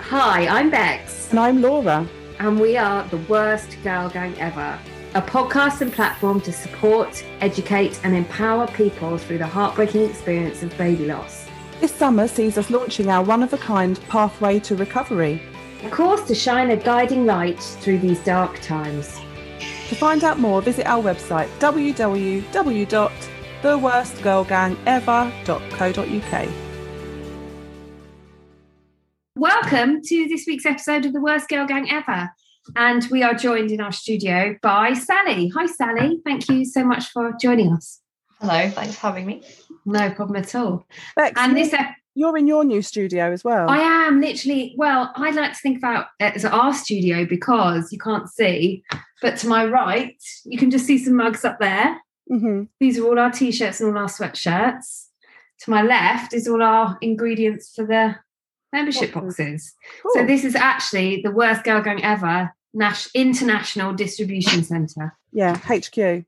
Hi, I'm Bex. And I'm Laura. And we are the worst girl gang ever. A podcast and platform to support, educate, and empower people through the heartbreaking experience of baby loss. This summer sees us launching our one of a kind pathway to recovery. A course to shine a guiding light through these dark times. To find out more, visit our website www.theworstgirlgangever.co.uk. Welcome to this week's episode of The Worst Girl Gang Ever. And we are joined in our studio by Sally. Hi, Sally. Thank you so much for joining us. Hello, thanks for having me. No problem at all. Bex, and this ep- you're in your new studio as well. I am literally, well, I like to think about it as our studio because you can't see, but to my right, you can just see some mugs up there. hmm These are all our t shirts and all our sweatshirts. To my left is all our ingredients for the membership Boxes. boxes. So this is actually the worst girl gang ever. Nash International Distribution Centre. Yeah, HQ.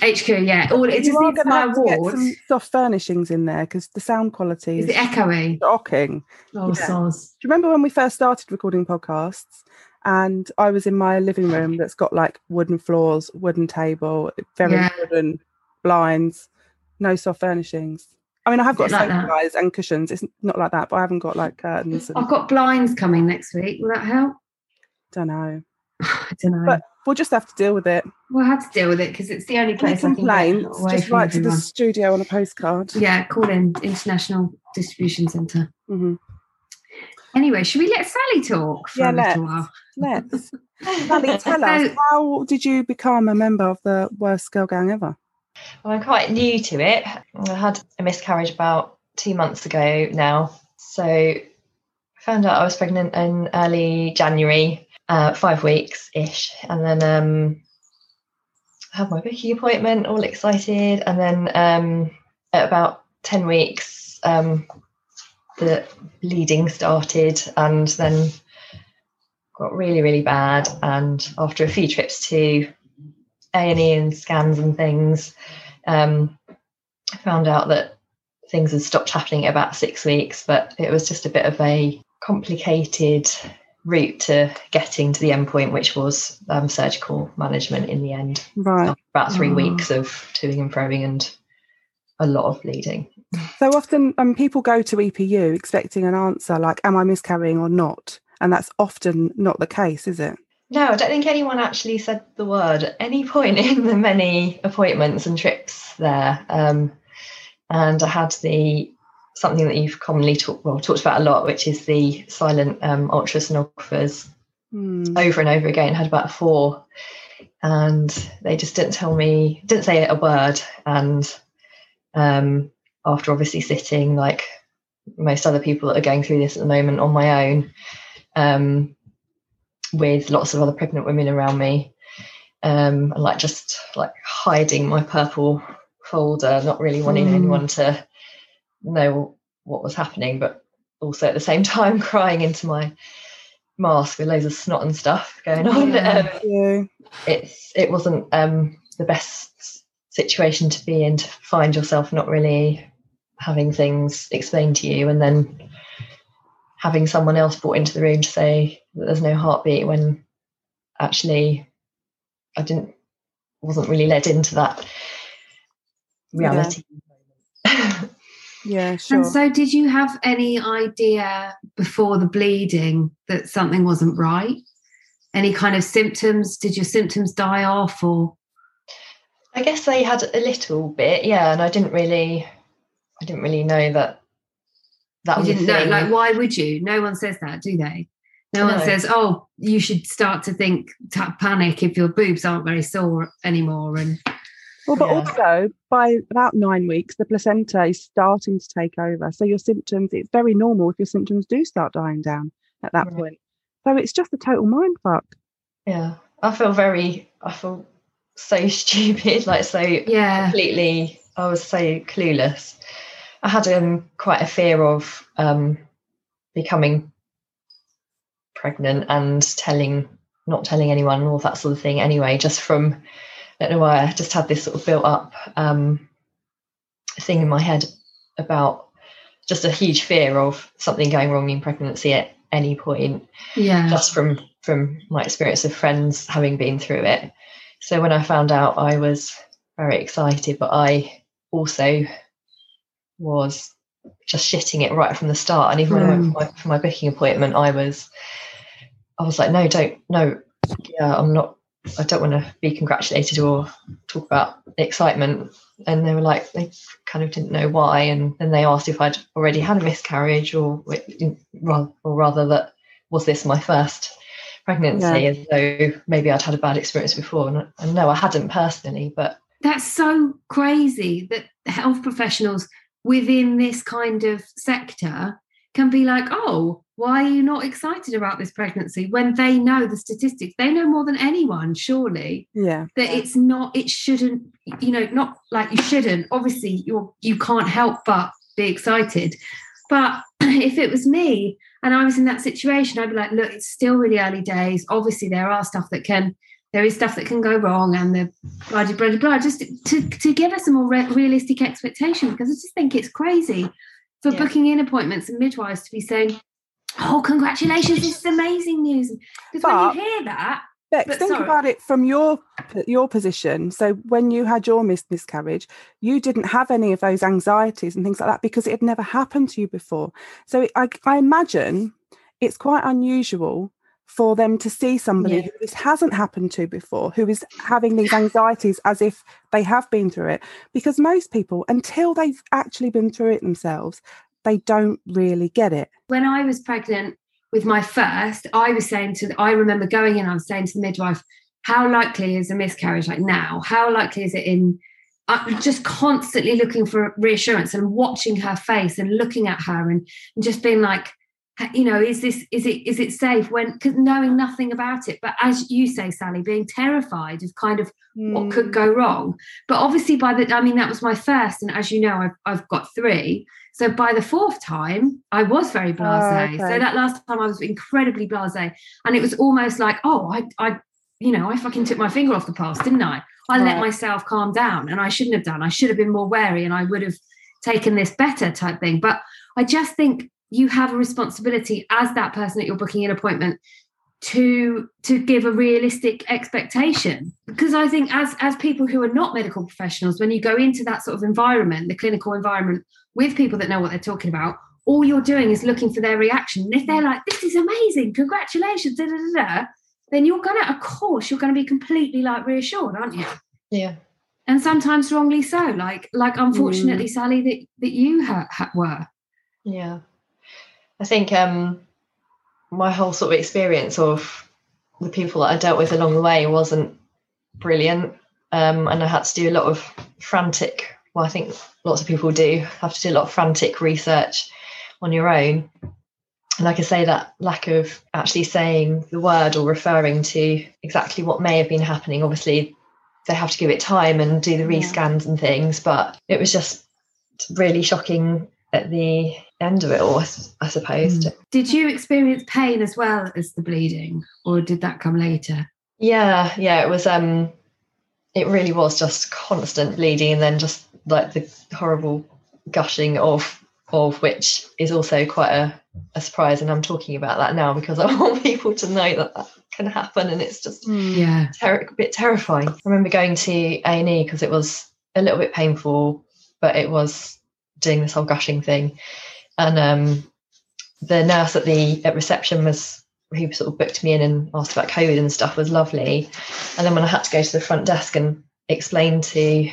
HQ, yeah. All it just needs my get some soft furnishings in there because the sound quality Is is echoey? shocking. Oh, Yeah. Do you remember when we first started recording podcasts? And I was in my living room that's got like wooden floors, wooden table, very Yeah. wooden blinds, no soft furnishings. I mean, I have got like sofa guys and cushions. It's not like that, but I haven't got like curtains. And, I've got blinds coming next week. Will that help? don't know. I don't know. But we'll just have to deal with it. we'll have to deal with it because it's the only Any place I can Just write to the studio on a postcard. Yeah, call in International Distribution Centre. Mhm. Anyway, should we let Sally talk for Yeah, a little let's. while? Let's. Sally, tell us how did you become a member of the worst girl gang ever? Well, I'm quite new to it. I had a miscarriage about two months ago now. So I found out I was pregnant in early January, uh, five weeks ish. And then um, I had my booking appointment, all excited. And then um, at about 10 weeks, um, the bleeding started and then got really, really bad. And after a few trips to A&E and scans and things, um, I found out that things had stopped happening at about six weeks, but it was just a bit of a complicated route to getting to the end point, which was um, surgical management in the end. Right. After about three Oh. weeks of toing and froing and a lot of bleeding. So often um, people go to EPU expecting an answer like, am I miscarrying or not? And that's often not the case, is it? No, I don't think anyone actually said the word at any point in the many appointments and trips there. Um, and I had the something that you've commonly talked well talked about a lot, which is the silent um, ultrasonographers Hmm. over and over again. Had about four, and they just didn't tell me, didn't say a word. And um, after obviously sitting like most other people that are going through this at the moment on my own, um, with lots of other pregnant women around me, um, and like just like hiding my purple folder, not really wanting Mm. anyone to know what was happening, but also at the same time crying into my mask with loads of snot and stuff going on. Yeah. Um, it's it wasn't um, the best situation to be in to find yourself not really having things explained to you and then having someone else brought into the room to say that there's no heartbeat when actually I didn't wasn't really led into that reality. Yeah, sure. And so, did you have any idea before the bleeding that something wasn't right? any kind of symptoms? Did your symptoms die off or? I guess they had a little bit, yeah, and I didn't really, I didn't really know that that you was didn't know. Like, why would you? No one says that, do they? No one No. says, "Oh, you should start to think ta panic if your boobs aren't very sore anymore." And Well, but Yeah. also by about nine weeks, the placenta is starting to take over. So your symptoms, it's very normal if your symptoms do start dying down at that Right. point. So it's just a total mind fuck. yeah, I feel very, I feel so stupid, like so yeah, completely. I was so clueless. I had um, quite a fear of um, becoming pregnant and telling, not telling anyone, all that sort of thing. Anyway, just from I don't know why I just had this sort of built up um, thing in my head about just a huge fear of something going wrong in pregnancy at any point. Yeah, just from from my experience of friends having been through it. So when i found out i was very excited but i also was just shitting it right from the start. And even when i went for my, for my booking appointment i was i was like no don't no yeah i'm not i don't want to be congratulated or talk about the excitement and they were like they kind of didn't know why and then they asked if i'd already had a miscarriage or or rather that was this my first pregnancy Yeah. though maybe I'd had a bad experience before. And, and no, I hadn't personally, but that's so crazy that health professionals within this kind of sector can be like, "Oh, why are you not excited about this pregnancy?" When they know the statistics, they know more than anyone, surely. Yeah. that it's not it shouldn't you know not like you shouldn't obviously you're you can't help but be excited but if it was me and i was in that situation i'd be like look it's still really early days obviously there are stuff that can there is stuff that can go wrong and the blah blah blah blah just to, to give us a more re- realistic expectation because i just think it's crazy for Yeah. booking in appointments and midwives to be saying oh congratulations this is amazing news because when you hear that Bex, But think sorry. about it from your your position. So when you had your mis- miscarriage, you didn't have any of those anxieties and things like that because it had never happened to you before. So it, I, I imagine it's quite unusual for them to see somebody Yeah. who this hasn't happened to before, who is having these anxieties as if they have been through it. Because most people, until they've actually been through it themselves, they don't really get it. when I was pregnant with my first, I was saying to, I remember going in, I was saying to the midwife, how likely is a miscarriage like now? How likely is it in? I'm just constantly looking for reassurance and watching her face and looking at her and, and just being like, you know, is this, is it, is it safe when, cause knowing nothing about it. But as you say, Sally, being terrified of kind of what could Mm. go wrong. But obviously, by the I mean, that was my first, and as you know, I've I've got three. So by the fourth time, I was very blasé. okay. So that last time, I was incredibly blasé, and it was almost like, oh, I I you know, I fucking took my finger off the pulse, didn't I? I let myself calm down, and I shouldn't have done. I should have been more wary, and I would have taken this better type thing. But I just think you have a responsibility as that person that you're booking an appointment to to give a realistic expectation. Because i think as as people who are not medical professionals when you go into that sort of environment the clinical environment with people that know what they're talking about all you're doing is looking for their reaction. And if they're like this is amazing congratulations da, da, da, da, then you're gonna of course you're gonna be completely like reassured aren't you? Yeah. and sometimes wrongly so like like unfortunately mm. sally that that you ha- ha- were. Yeah. I think um my whole sort of experience of the people that I dealt with along the way wasn't brilliant. Um and I had to do a lot of frantic well, I think lots of people do have to do a lot of frantic research on your own. And like I say, that lack of actually saying the word or referring to exactly what may have been happening. Obviously, they have to give it time and do the Yeah. rescans and things, but it was just really shocking at the end of it all, I suppose. did you experience pain as well as the bleeding or did that come later Yeah, yeah, it was um it really was just constant bleeding and then just like the horrible gushing of of which is also quite a, a surprise and I'm talking about that now because I want people to know that that can happen and it's just Mm. yeah ter- a bit terrifying. I remember going to A&E because it was a little bit painful but it was doing this whole gushing thing and um the nurse at the at reception was who sort of booked me in and asked about COVID and stuff was lovely. And then when I had to go to the front desk and explain to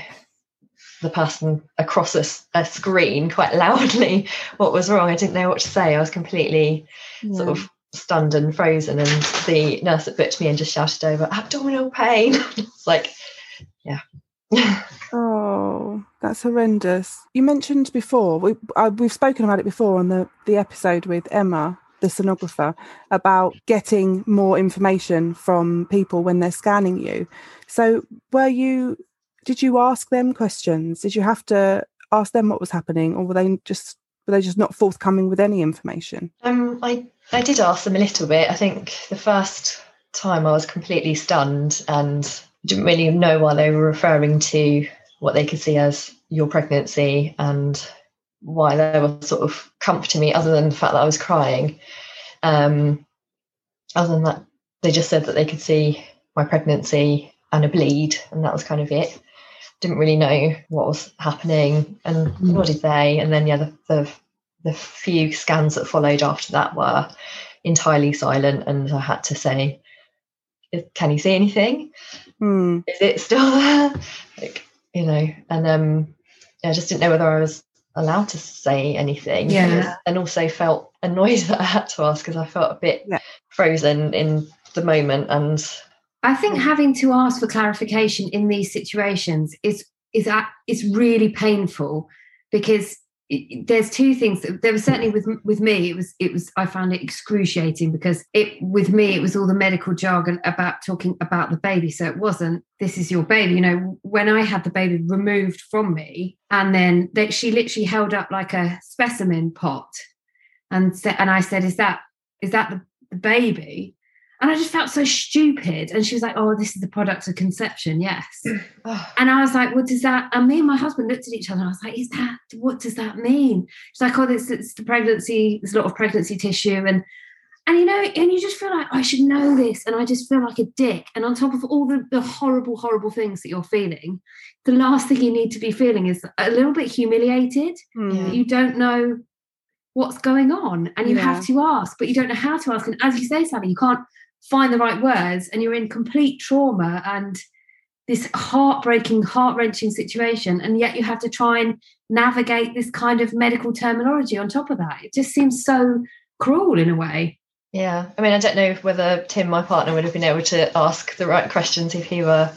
the person across a, a screen quite loudly what was wrong, I didn't know what to say. I was completely yeah. sort of stunned and frozen. And the nurse that booked me in just shouted over, abdominal pain. it's like, yeah. oh, that's horrendous. You mentioned before, we, uh, we've spoken about it before on the, the episode with Emma the sonographer about getting more information from people when they're scanning you. So, were you? Did you ask them questions? Did you have to ask them what was happening, or were they just were they just not forthcoming with any information? Um, I I did ask them a little bit. I think the first time I was completely stunned and didn't really know why they were referring to what they could see as your pregnancy and why they were sort of comforting me, other than the fact that I was crying. Um, other than that, they just said that they could see my pregnancy and a bleed, and that was kind of it. Didn't really know what was happening, and mm. nor did they. And then, yeah, the, the the few scans that followed after that were entirely silent, and I had to say, "Can you see anything? Mm. Is it still there?" Like, you know, and um, I just didn't know whether I was allowed to say anything. Yeah. And also felt annoyed that I had to ask because I felt a bit yeah. frozen in the moment. And I think having to ask for clarification in these situations is is is really painful because there's two things. There was certainly with with me it was it was i found it excruciating because it with me it was all the medical jargon about talking about the baby. So it wasn't this is your baby you know when i had the baby removed from me and then that she literally held up like a specimen pot and said and i said is that is that the, the baby and I just felt so stupid. And she was like, Oh, this is the product of conception. Yes. and I was like, What does that? And me and my husband looked at each other. And I was like, Is that, what does that mean? She's like, Oh, this it's the pregnancy, there's a lot of pregnancy tissue. And, and you know, and you just feel like I should know this. And I just feel like a dick. And on top of all the, the horrible, horrible things that you're feeling, the last thing you need to be feeling is a little bit humiliated. Mm. You don't know what's going on and you yeah. have to ask, but you don't know how to ask. And as you say, Sally, you can't find the right words and you're in complete trauma and this heartbreaking heart-wrenching situation and yet you have to try and navigate this kind of medical terminology on top of that. It just seems so cruel in a way. Yeah. I mean i don't know whether tim my partner would have been able to ask the right questions if he were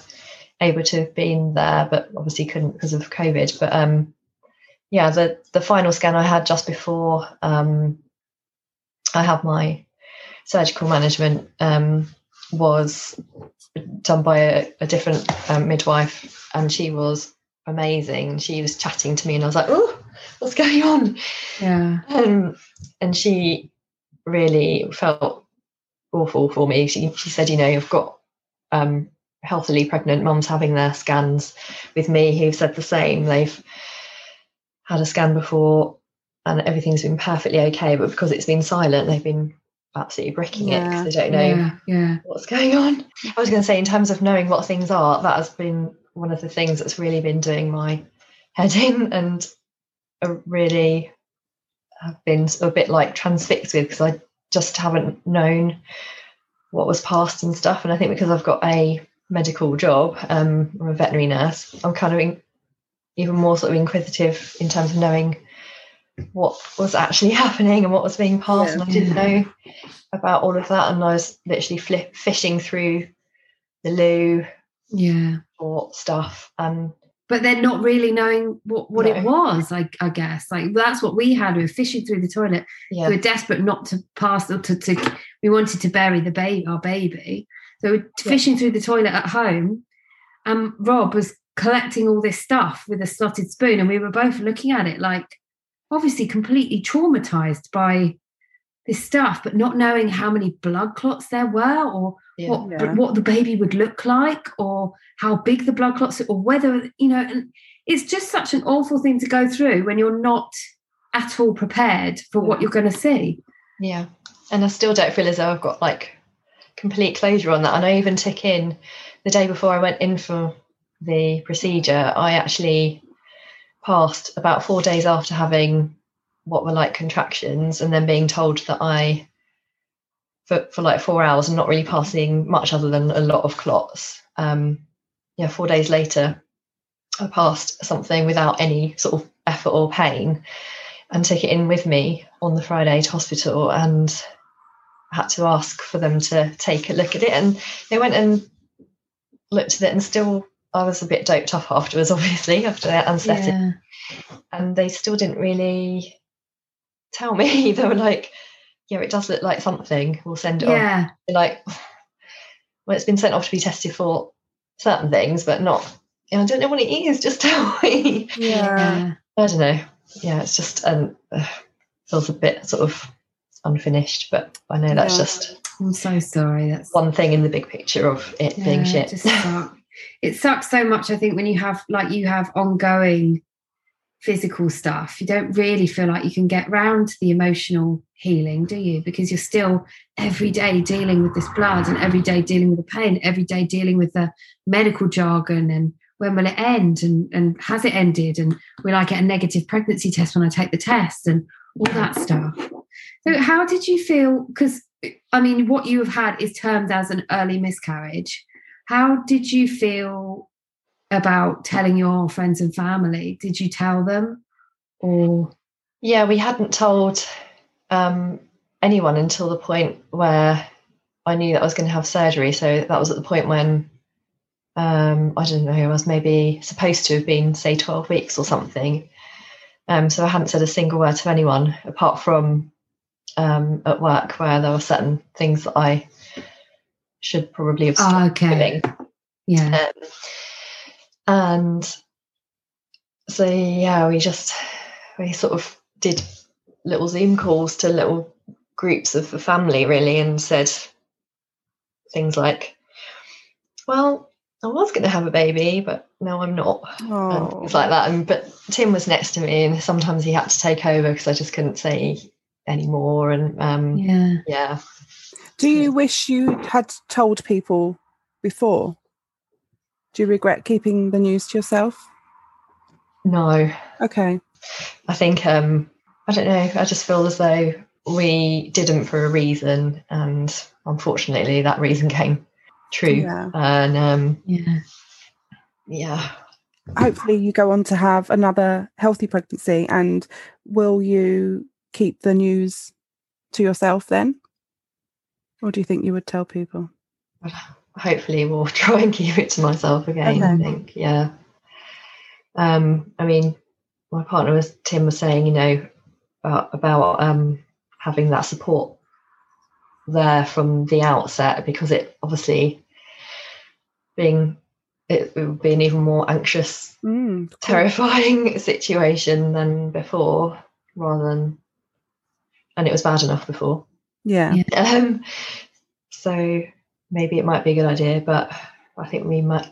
able to have been there but obviously couldn't because of covid. But um yeah the the final scan i had just before um i had my surgical management um, was done by a, a different um, midwife, and she was amazing. She was chatting to me, and I was like, "Oh, what's going on?" Yeah. Um, and she really felt awful for me. She she said, "You know, you've got um, healthily pregnant mums having their scans with me who've said the same. They've had a scan before." And everything's been perfectly okay, but because it's been silent, they've been absolutely bricking yeah. it because they don't know yeah, yeah. what's going on. I was going to say, in terms of knowing what things are, that has been one of the things that's really been doing my head in and really have been a bit like transfixed with because I just haven't known what was past and stuff. And I think because I've got a medical job, um, I'm a veterinary nurse, I'm kind of in, even more sort of inquisitive in terms of knowing what was actually happening and what was being passed. Yeah. And I didn't know about all of that. And I was literally flip, fishing through the loo yeah for stuff. And but then not really knowing what, what no. it was, I, I guess. Like that's what we had. We were fishing through the toilet. Yeah. We were desperate not to pass or to, to we wanted to bury the baby, our baby. So we are fishing yeah. through the toilet at home. And Rob was collecting all this stuff with a slotted spoon, and we were both looking at it like obviously completely traumatized by this stuff, but not knowing how many blood clots there were or yeah, what yeah. what the baby would look like or how big the blood clots or whether you know and it's just such an awful thing to go through when you're not at all prepared for what you're going to see. Yeah. And i still don't feel as though i've got like complete closure on that. And i even took in the day before i went in for the procedure i actually passed about four days after having what were like contractions and then being told that I for, for like four hours and not really passing much other than a lot of clots. Um, yeah, four days later, I passed something without any sort of effort or pain and took it in with me on the Friday to hospital and had to ask for them to take a look at it. And they went and looked at it and still I was a bit doped up afterwards, obviously, after that anesthetic. Yeah. And they still didn't really tell me. they were like, yeah, it does look like something. We'll send it yeah. on. like, well, it's been sent off to be tested for certain things, but not, you know, I don't know what it is. Just tell me. Yeah. I don't know. Yeah, it's just, um, uh, feels a bit sort of unfinished, but I know that's yeah. just. I'm so sorry. That's one thing in the big picture of it yeah, being shit. It, sucks so much. I think when you have like you have ongoing physical stuff, you don't really feel like you can get round to the emotional healing, do you? Because you're still every day dealing with this blood and every day dealing with the pain, every day dealing with the medical jargon and when will it end and, and has it ended and will I get a negative pregnancy test when I take the test and all that stuff. So how did you feel? Because I mean, what you have had is termed as an early miscarriage. How did you feel about telling your friends and family? Did you tell them or? Yeah, we hadn't told um, anyone until the point where I knew that I was going to have surgery. So that was at the point when um, I don't know, I was maybe supposed to have been, say, 12 weeks or something. Um, so I hadn't said a single word to anyone apart from um, at work where there were certain things that I should probably have stopped oh, okay. doing. Yeah. Um, and so yeah, we just we sort of did little Zoom calls to little groups of the family really and said things like, Well, I was going to have a baby, but no, I'm not. And things like that. And but Tim was next to me, and sometimes he had to take over because I just couldn't say anymore. And um, yeah, yeah. Do you wish you had told people before? Do you regret keeping the news to yourself? No. Okay. I think um, I don't know. I just feel as though we didn't for a reason, and unfortunately, that reason came true. Yeah. And um, yeah, yeah. Hopefully, you go on to have another healthy pregnancy. And will you keep the news to yourself then, or do you think you would tell people? Hopefully, we'll try and keep it to myself again. Okay. I think, yeah. Um, I mean, my partner was Tim was saying, you know, about, about um, having that support there from the outset because it obviously being it, it would be an even more anxious, mm, terrifying situation than before, rather than and it was bad enough before. Yeah. Um, so maybe it might be a good idea, but I think we might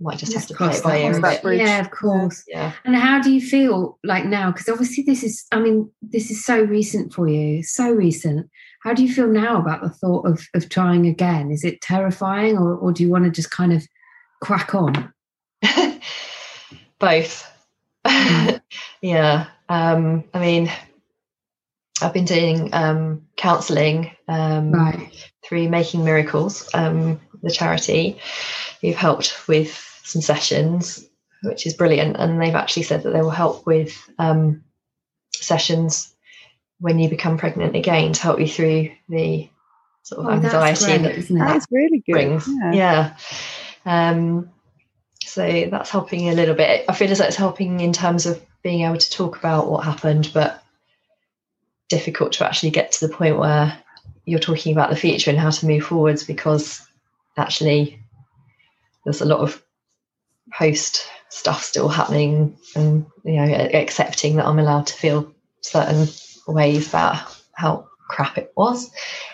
might just, just have to play it by ear. Yeah, of course. Yeah. And how do you feel like now? Because obviously this is, I mean, this is so recent for you, so recent. How do you feel now about the thought of of trying again? Is it terrifying, or or do you want to just kind of crack on? Both. Mm. yeah. Um, I mean, I've been doing um, counselling um, right. through Making Miracles, um, the charity, who've helped with some sessions, which is brilliant. And they've actually said that they will help with um, sessions when you become pregnant again to help you through the sort of oh, anxiety great, that, that's really good. brings. Yeah. yeah. Um, so that's helping a little bit. I feel as though it's helping in terms of being able to talk about what happened, but difficult to actually get to the point where you're talking about the future and how to move forwards because actually there's a lot of post stuff still happening and you know accepting that I'm allowed to feel certain ways about how crap it was.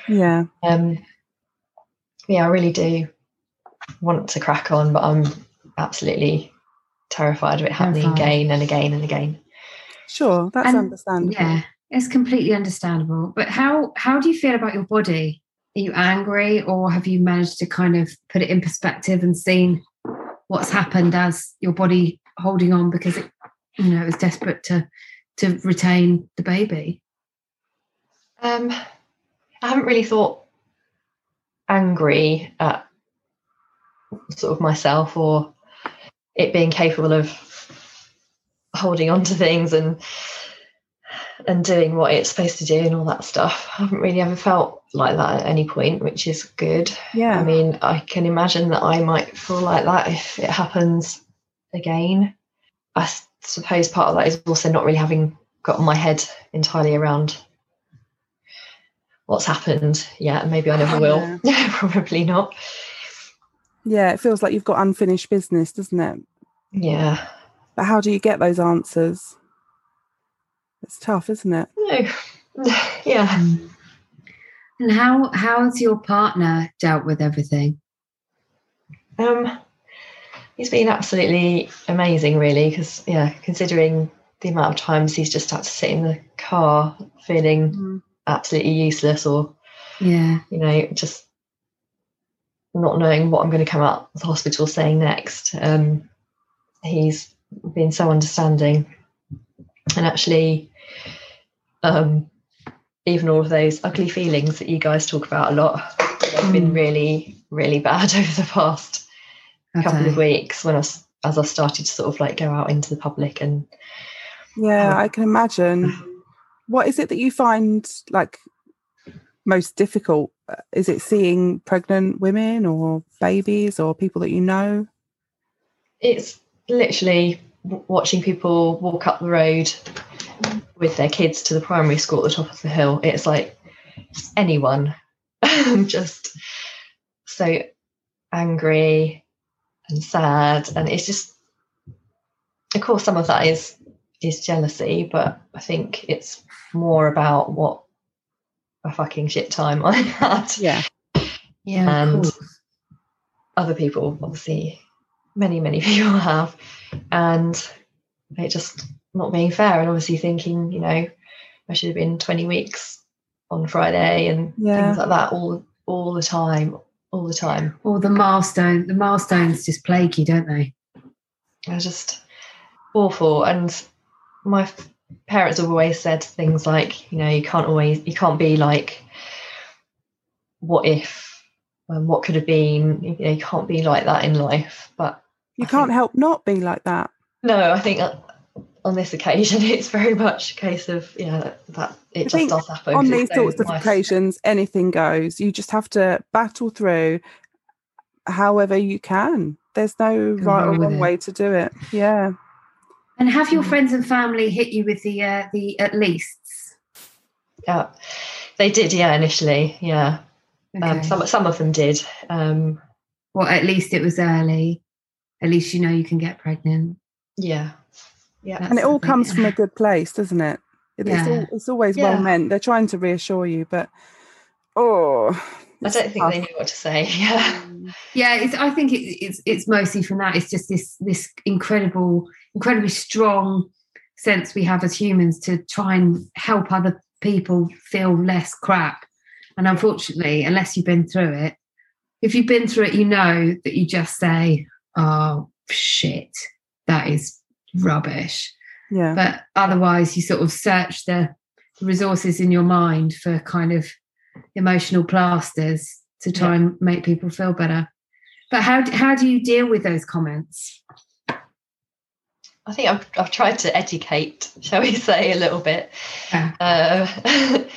Yeah. Um yeah, I really do want to crack on, but I'm absolutely terrified of it happening terrified. again and again and again. Sure, that's and, understandable. Yeah, it's completely understandable. But how how do you feel about your body? Are you angry, or have you managed to kind of put it in perspective and seen what's happened as your body holding on because it, you know, it was desperate to to retain the baby? Um, I haven't really thought angry at sort of myself or it being capable of holding on to things and and doing what it's supposed to do and all that stuff. I haven't really ever felt like that at any point, which is good. Yeah. I mean, I can imagine that I might feel like that if it happens again. I suppose part of that is also not really having got my head entirely around what's happened yet. Maybe I never will. Yeah, Probably not. Yeah, it feels like you've got unfinished business, doesn't it? Yeah. But how do you get those answers? It's tough, isn't it? No. yeah. And how how's your partner dealt with everything? Um, he's been absolutely amazing, really, because yeah, considering the amount of times he's just had to sit in the car feeling Mm. absolutely useless, or Yeah. you know, just not knowing what I'm going to come out of the hospital saying next. Um, he's been so understanding, and actually, um, even all of those ugly feelings that you guys talk about a lot have been Mm. really, really bad over the past couple of weeks when I was, as I've started to sort of like go out into the public and Yeah, Oh. I can imagine. What is it that you find like most difficult? Is it seeing pregnant women or babies or people that you know? it's literally watching people walk up the road with their kids to the primary school at the top of the hill. It's like anyone just so angry and sad, and it's just, of course, some of that is is jealousy, but I think it's more about what a fucking shit time I had. Yeah. Yeah. And- other people obviously many many people have and it just not being fair and obviously thinking you know i should have been 20 weeks on friday and Yeah. things like that all all the time all the time Or the milestone, the milestones just plague you, don't they? it was just awful and my parents have always said things like you know you can't always you can't be like what if and what could have been you know you can't be like that in life but You I can't think- help not be like that. No, I think on this occasion it's very much a case of yeah that it I just think does happen. On 'cause these so sorts of nice. occasions, anything goes. You just have to battle through however you can. There's no Go right or wrong it. way to do it. Yeah. And have your Mm. friends and family hit you with the uh, the at leasts? Yeah, they did. Yeah, initially, yeah. Um, some some of them did. Um, Well, at least it was early. At least you know you can get pregnant. yeah, yeah, and it the all thing. comes from a good place, doesn't it? It- It's, Yeah. all, it's always Yeah. well meant. They're trying to reassure you, but oh, I don't think they tough. knew what to say. Yeah, Yeah, it's, I think it, it's it's mostly from that. It's just this this incredible, incredibly strong sense we have as humans to try and help other people feel less crap. And unfortunately, unless you've been through it, if you've been through it, you know that you just say, "Oh shit, that is rubbish." Yeah. but otherwise you sort of search the resources in your mind for kind of emotional plasters to try Yeah. and make people feel better but how how do you deal with those comments I think I've I've tried to educate, shall we say, a little bit, Yeah. uh,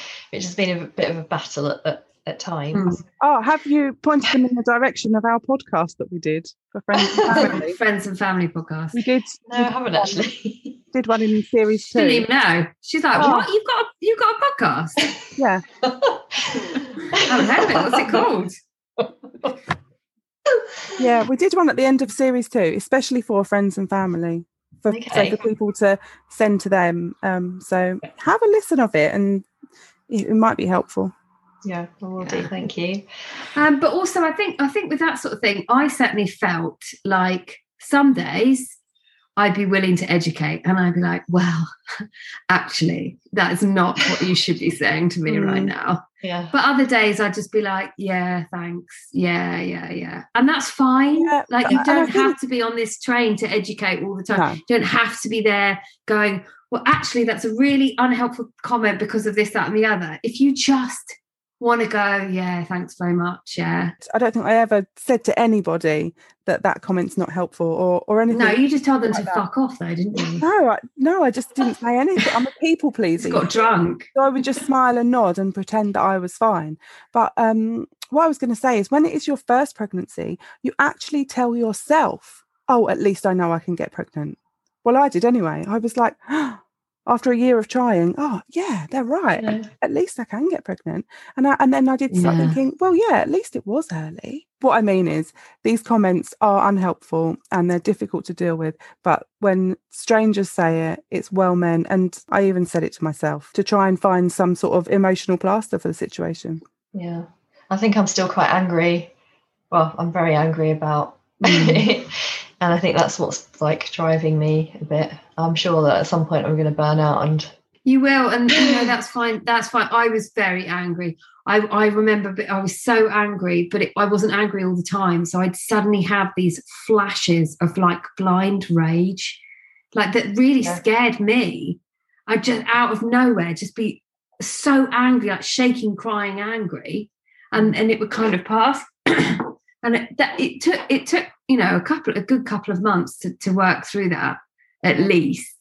which has been a bit of a battle at at, at times. Oh, have you pointed them in the direction of our podcast that we did for friends and family? friends and family podcast we did. No, I haven't actually. Did one in series she didn't two. even know she's like Oh. what you've got a, you've got a podcast Yeah. i haven't heard of it what's it called Yeah, we did one at the end of series two, especially for friends and family, for so for people to send to them. Um, so have a listen of it, and it, it might be helpful. Yeah, I will do. Thank you. Um, but also, I think I think with that sort of thing, I certainly felt like some days I'd be willing to educate, and I'd be like, "Well, actually, that's not what you should be saying to me right Mm. now." Yeah. But other days, I'd just be like, "Yeah, thanks, yeah, yeah, yeah," and that's fine. Yeah, like you don't think- have to be on this train to educate all the time. No. You don't have to be there going, "Well, actually, that's a really unhelpful comment because of this, that, and the other." If you just want to go, yeah, thanks very much. Yeah. I don't think I ever said to anybody that that comment's not helpful or or anything. No, you just told them like to that. fuck off, though, didn't you? No, I, no, I just didn't say anything. I'm a people pleaser. Got drunk. So I would just smile and nod and pretend that I was fine. But um, what I was going to say is when it is your first pregnancy, you actually tell yourself, oh, at least I know I can get pregnant. Well, I did anyway. I was like, after a year of trying, oh, yeah, they're right. Yeah. At least I can get pregnant. And I, and then I did start Yeah. thinking, well, yeah, at least it was early. What I mean is these comments are unhelpful and they're difficult to deal with. But when strangers say it, it's well meant. And I even said it to myself to try and find some sort of emotional plaster for the situation. Yeah. I think I'm still quite angry. Well, I'm very angry about it. Mm. And I think that's what's like driving me a bit. I'm sure that at some point I'm going to burn out and You will, and you know that's fine. That's fine. I was very angry. I, I remember, I was so angry, but it, I wasn't angry all the time. So I'd suddenly have these flashes of like blind rage, like that really Yeah. scared me. I'd just out of nowhere just be so angry, like shaking, crying, angry, and and it would kind of pass. and it, that it took it took you know a couple a good couple of months to, to work through that at least.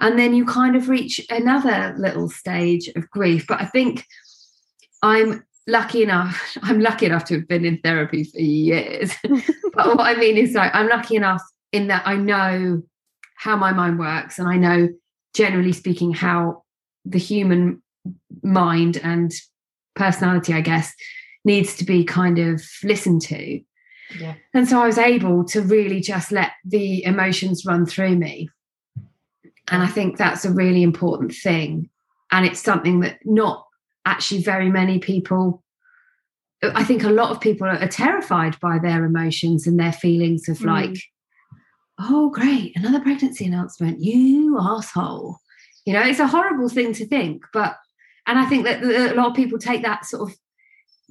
And then you kind of reach another little stage of grief. But i think i'm lucky enough i'm lucky enough to have been in therapy for years. But what i mean is like i'm lucky enough in that i know how my mind works and i know generally speaking how the human mind and personality i guess needs to be kind of listened to yeah. and so I was able to really just let the emotions run through me. And I think that's a really important thing. And it's something that not actually very many people, I think a lot of people are terrified by their emotions and their feelings of Mm. like, oh, great, another pregnancy announcement, you asshole. You know, it's a horrible thing to think, but, and I think that a lot of people take that sort of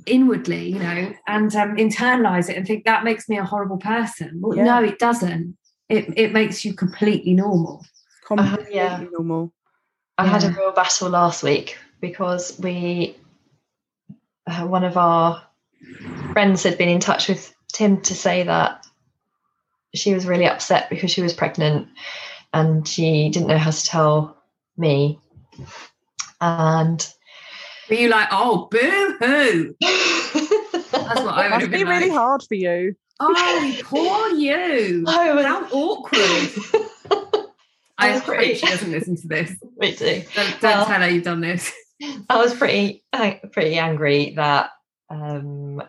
inwardly, you know, and um, internalize it and think that makes me a horrible person. Well, Yeah. no, it doesn't. It it makes you completely normal. Completely yeah. normal. I had a real battle last week because we, uh, one of our friends had been in touch with Tim to say that she was really upset because she was pregnant and she didn't know how to tell me. And Were you like, oh, boo hoo? That's what I would Must have be been really like. hard for you. Oh, poor you. I was- How awkward. I I hope pretty- she doesn't listen to this. Me too. Don't, don't Well- tell her you've done this. I was pretty pretty angry that um,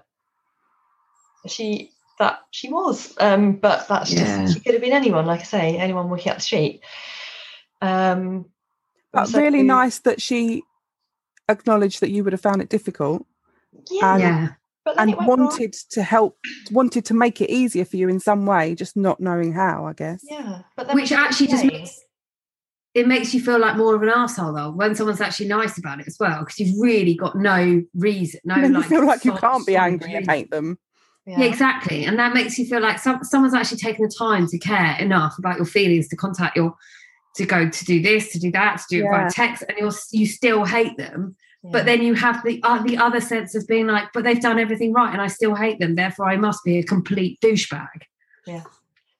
she that she was, um, but that's Yeah. just she could have been anyone. Like I say, anyone walking up the street. Um, But so- really nice that she acknowledged that you would have found it difficult Yeah, And- yeah. but and it went wrong. wanted to help, wanted to make it easier for you in some way, just not knowing how, I guess. Yeah, but Which actually just makes it makes you feel like more of an asshole though when someone's actually nice about it as well because you've really got no reason, no And you like feel like you can't be angry and hate them. Yeah, exactly. And that makes you feel like some, someone's actually taken the time to care enough about your feelings, to contact your, to go to do this, to do that, to do it Yeah. by text, and you're you still hate them. Yeah. But then you have the uh, the other sense of being like, but they've done everything right, and I still hate them. Therefore, I must be a complete douchebag. yeah,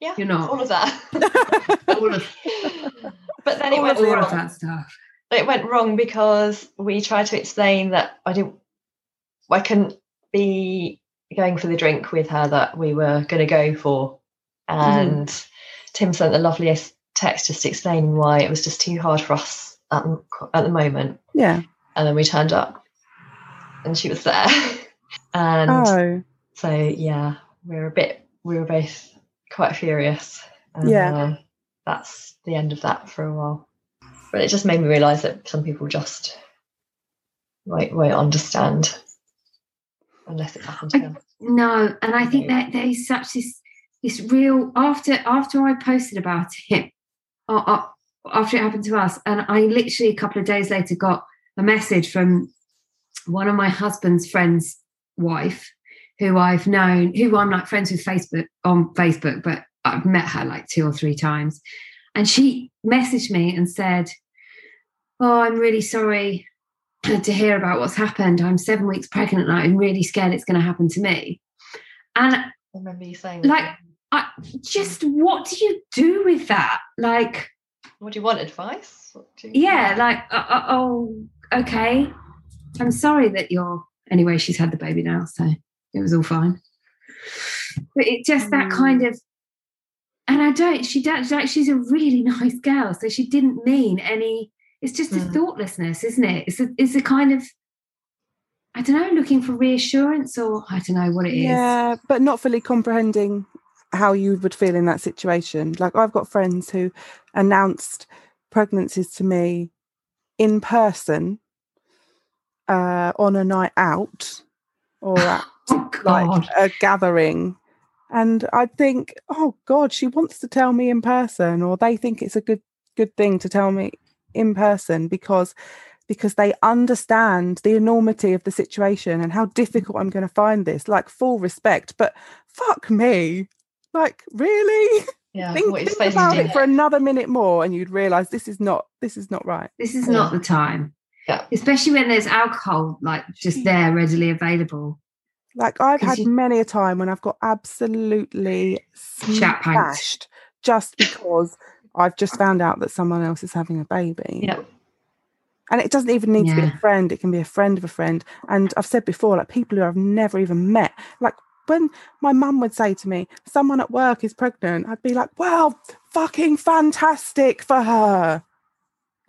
yeah, You're not. all of that. All of, but then it went all wrong. of that stuff. it went wrong because we tried to explain that I didn't, I couldn't be going for the drink with her that we were going to go for, and Tim sent the loveliest text just explaining why it was just too hard for us at, the- at the moment, Yeah. and then we turned up, and she was there, and Oh, so yeah, we were a bit, we were both quite furious, and, Yeah. uh, that's the end of that for a while. But it just made me realise that some people just won't, won't understand unless it's happened to them. No, and I think that there is such this this real after after I posted about it, after it happened to us, and I literally a couple of days later got a message from one of my husband's friends' wife, who I've known, who I'm like friends with Facebook on Facebook, but I've met her like two or three times, and she messaged me and said, "Oh, I'm really sorry." to hear about what's happened. I'm seven weeks pregnant and I'm really scared it's going to happen to me. And I remember you saying, like, I, just what do you do with that? Like, what do you want? Advice? You yeah, like, uh, uh, oh, okay. I'm sorry that you're. Anyway, she's had the baby now, so it was all fine. But it just that kind Mm. of, and I don't. She does. Like, she's a really nice girl, so she didn't mean any. It's just a Mm. thoughtlessness, isn't it? It's a, it's a kind of, I don't know, looking for reassurance, or I don't know what it is. Yeah, but not fully comprehending how you would feel in that situation. Like I've got friends who announced pregnancies to me in person uh, on a night out or at Oh like a gathering. And I think, oh God, she wants to tell me in person, or they think it's a good good thing to tell me in person because because they understand the enormity of the situation and how difficult I'm going to find this. Like full respect, but fuck me, like really Yeah, think, think about it for another minute more, and you'd realise this is not this is not right. This is Yeah. not the time. Yeah. Especially when there's alcohol like just mm. there readily available. Like i've had you- many a time when I've got absolutely smashed just because I've just found out that someone else is having a baby. Yeah. And it doesn't even need to be a friend, it can be a friend of a friend. And I've said before, like people who I've never even met, like when my mum would say to me, someone at work is pregnant, I'd be like, wow, fucking fantastic for her.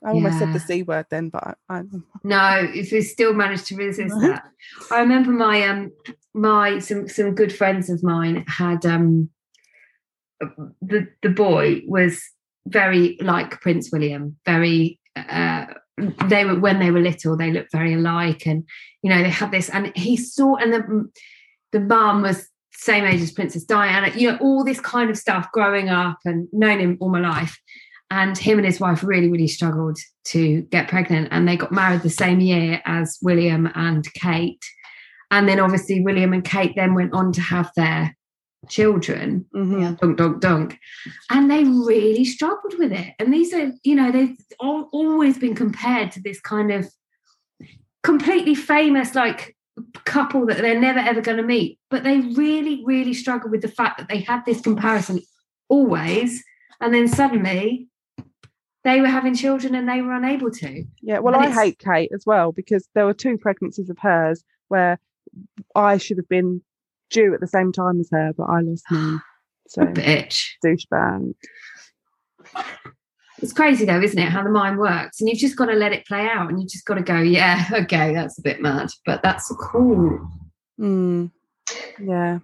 I almost said the C word then, but I, I No, if we still managed to resist that. I remember my um my some some good friends of mine had um the the boy was very like Prince William, very uh they were when they were little, they looked very alike, and you know they had this, and he saw, and the the mum was same age as Princess Diana, you know, all this kind of stuff growing up and known him all my life. And him and his wife really, really struggled to get pregnant. And they got married the same year as William and Kate. And then obviously William and Kate then went on to have their children Mhm. Yeah. dunk, dunk, dunk. And they really struggled with it. And these are, you know, they've al- always been compared to this kind of completely famous, like, couple that they're never ever going to meet. But they really, really struggled with the fact that they had this comparison always. And then suddenly they were having children and they were unable to. Yeah, well, But I it's- hate Kate as well because there were two pregnancies of hers where I should have been due at the same time as her, but I lost mine. So Bitch. douchebag. It's crazy though, isn't it? How the mind works. And you've just got to let it play out and you've just got to go, yeah, okay, that's a bit mad, but that's cool. Mm, yeah.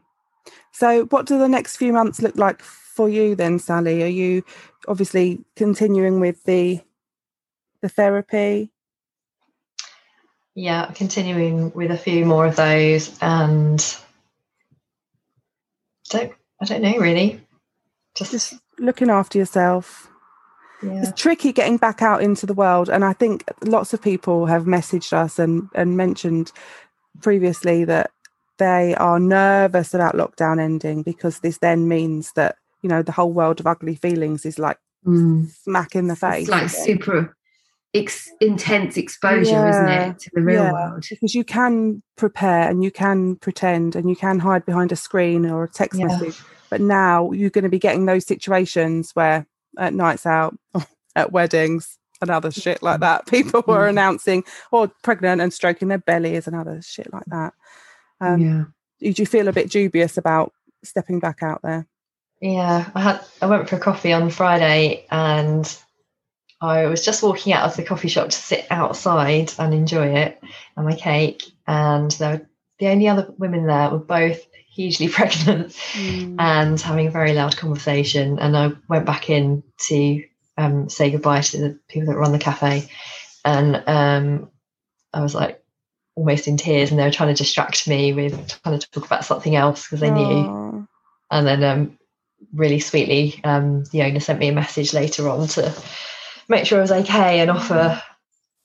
So, what do the next few months look like for you then, Sally? Are you obviously continuing with the the therapy? Yeah, continuing with a few more of those, and don't I don't know really. Just, Just looking after yourself. Yeah, It's tricky getting back out into the world, and I think lots of people have messaged us and and mentioned previously that they are nervous about lockdown ending because this then means that you know the whole world of ugly feelings is like mm. smack in the face. It's like super ex- intense exposure, isn't it, to the real yeah. world? because you can prepare and you can pretend and you can hide behind a screen or a text Yeah. message but now you're going to be getting those situations where at nights out at weddings and other shit like that people were Mm. announcing or pregnant and stroking their bellies and other shit like that um yeah. did you feel a bit dubious about stepping back out there yeah. I had I went for a coffee on Friday, and I was just walking out of the coffee shop to sit outside and enjoy it and my cake, and there were, the only other women there were both hugely pregnant and having a very loud conversation. And I went back in to um, say goodbye to the people that run the cafe, and um, I was like almost in tears, and they were trying to distract me with trying to talk about something else because they knew. And then, um, really sweetly, um, the owner sent me a message later on to make sure I was okay and offer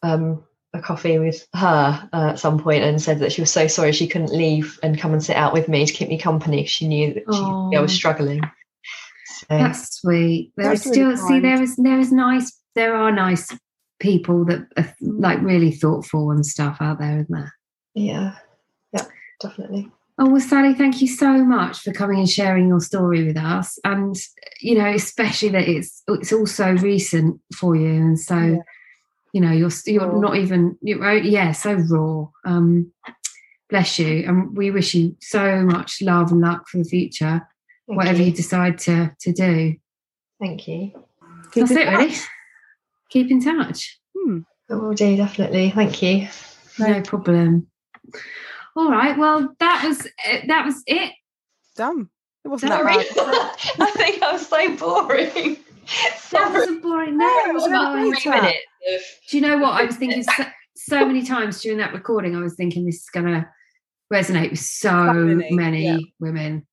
um, a coffee with her uh, at some point and said that she was so sorry she couldn't leave and come and sit out with me to keep me company. She knew that she, I was struggling. So, That's sweet. There That's is still really see there is there is nice there are nice people that are like really thoughtful and stuff out there, isn't there? Yeah, yeah, definitely. Oh well, Sally, thank you so much for coming and sharing your story with us, and you know, especially that it's it's also recent for you, and so Yeah. You know, you're you're Raw. not even you're oh, yeah, so raw. Um, bless you, and we wish you so much love and luck for the future, Thank whatever you. you decide to to do. Thank you. Keep That's in it, really. Keep in touch. Hmm. I will do definitely. Thank you. No problem. All right. Well, that was uh, that was it. Done. It wasn't Sorry. that bad. I think I was so boring. That Sorry. wasn't boring. No, No, it it was was about fine. Three chat. minutes Do you know what I was thinking? So, so many times during that recording, I was thinking this is going to resonate with so So many, many, yeah. women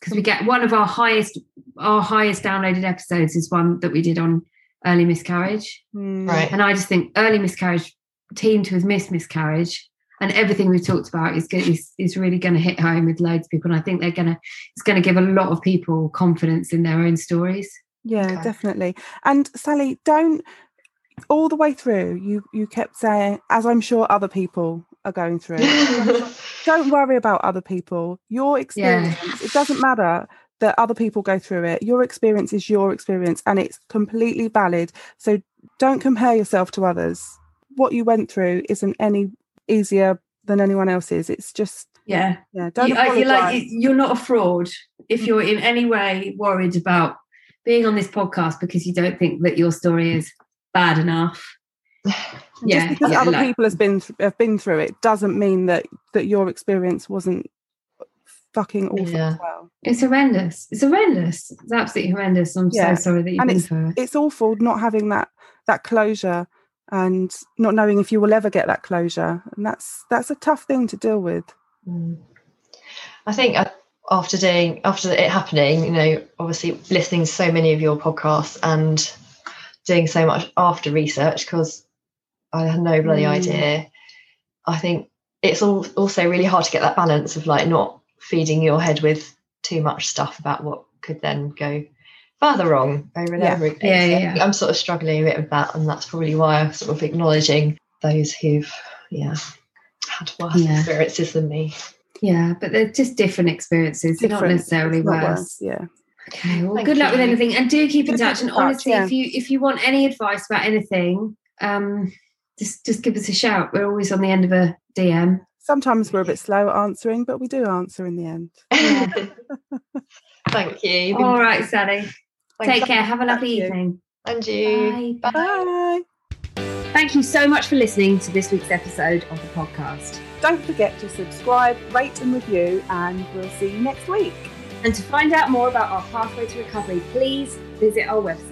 because we get one of our highest our highest downloaded episodes is one that we did on early miscarriage, Hmm. right. and I just think early miscarriage teamed with miss miscarriage. And everything we've talked about is, go- is is really going to hit home with loads of people, and I think they're going to it's going to give a lot of people confidence in their own stories. Yeah, Okay. definitely. And Sally, don't all the way through. You you kept saying, as I'm sure other people are going through. don't worry about other people. Your experience. It doesn't matter that other people go through it. Your experience is your experience, and it's completely valid. So don't compare yourself to others. What you went through isn't any easier than anyone else's. It's just Yeah, yeah. Don't you, you're like you're not a fraud if mm. you're in any way worried about being on this podcast because you don't think that your story is bad enough. Yeah, just because yeah, other like- people has been th- have been through it doesn't mean that that your experience wasn't fucking awful Yeah. as well. It's horrendous. It's horrendous. It's absolutely horrendous. I'm Yeah, so sorry that you've and been through it. It's awful not having that that closure and not knowing if you will ever get that closure, and that's that's a tough thing to deal with. Mm. I think uh, after doing after it happening, you know, obviously listening to so many of your podcasts and doing so much after research because I had no bloody Mm. idea. I think it's all also really hard to get that balance of like not feeding your head with too much stuff about what could then go further wrong over and Yeah. over again. Yeah, yeah, think I'm sort of struggling a bit with that, and that's probably why I'm sort of acknowledging those who've yeah had worse Yeah. experiences than me. Yeah, but they're just different experiences. They're not necessarily not worse. Yeah, Okay, well, Thank good luck with anything, and do keep in keep touch. in And touch, honestly, yeah. if you if you want any advice about anything, um, just just give us a shout. We're always on the end of a DM. sometimes we're a bit slow at answering, but we do answer in the end. Thank you. All right, Sally. Thanks. Take care. Have a lovely you. evening. And you. Bye. Bye. Thank you so much for listening to this week's episode of the podcast. Don't forget to subscribe, rate, and review, and we'll see you next week. And to find out more about our pathway to recovery, please visit our website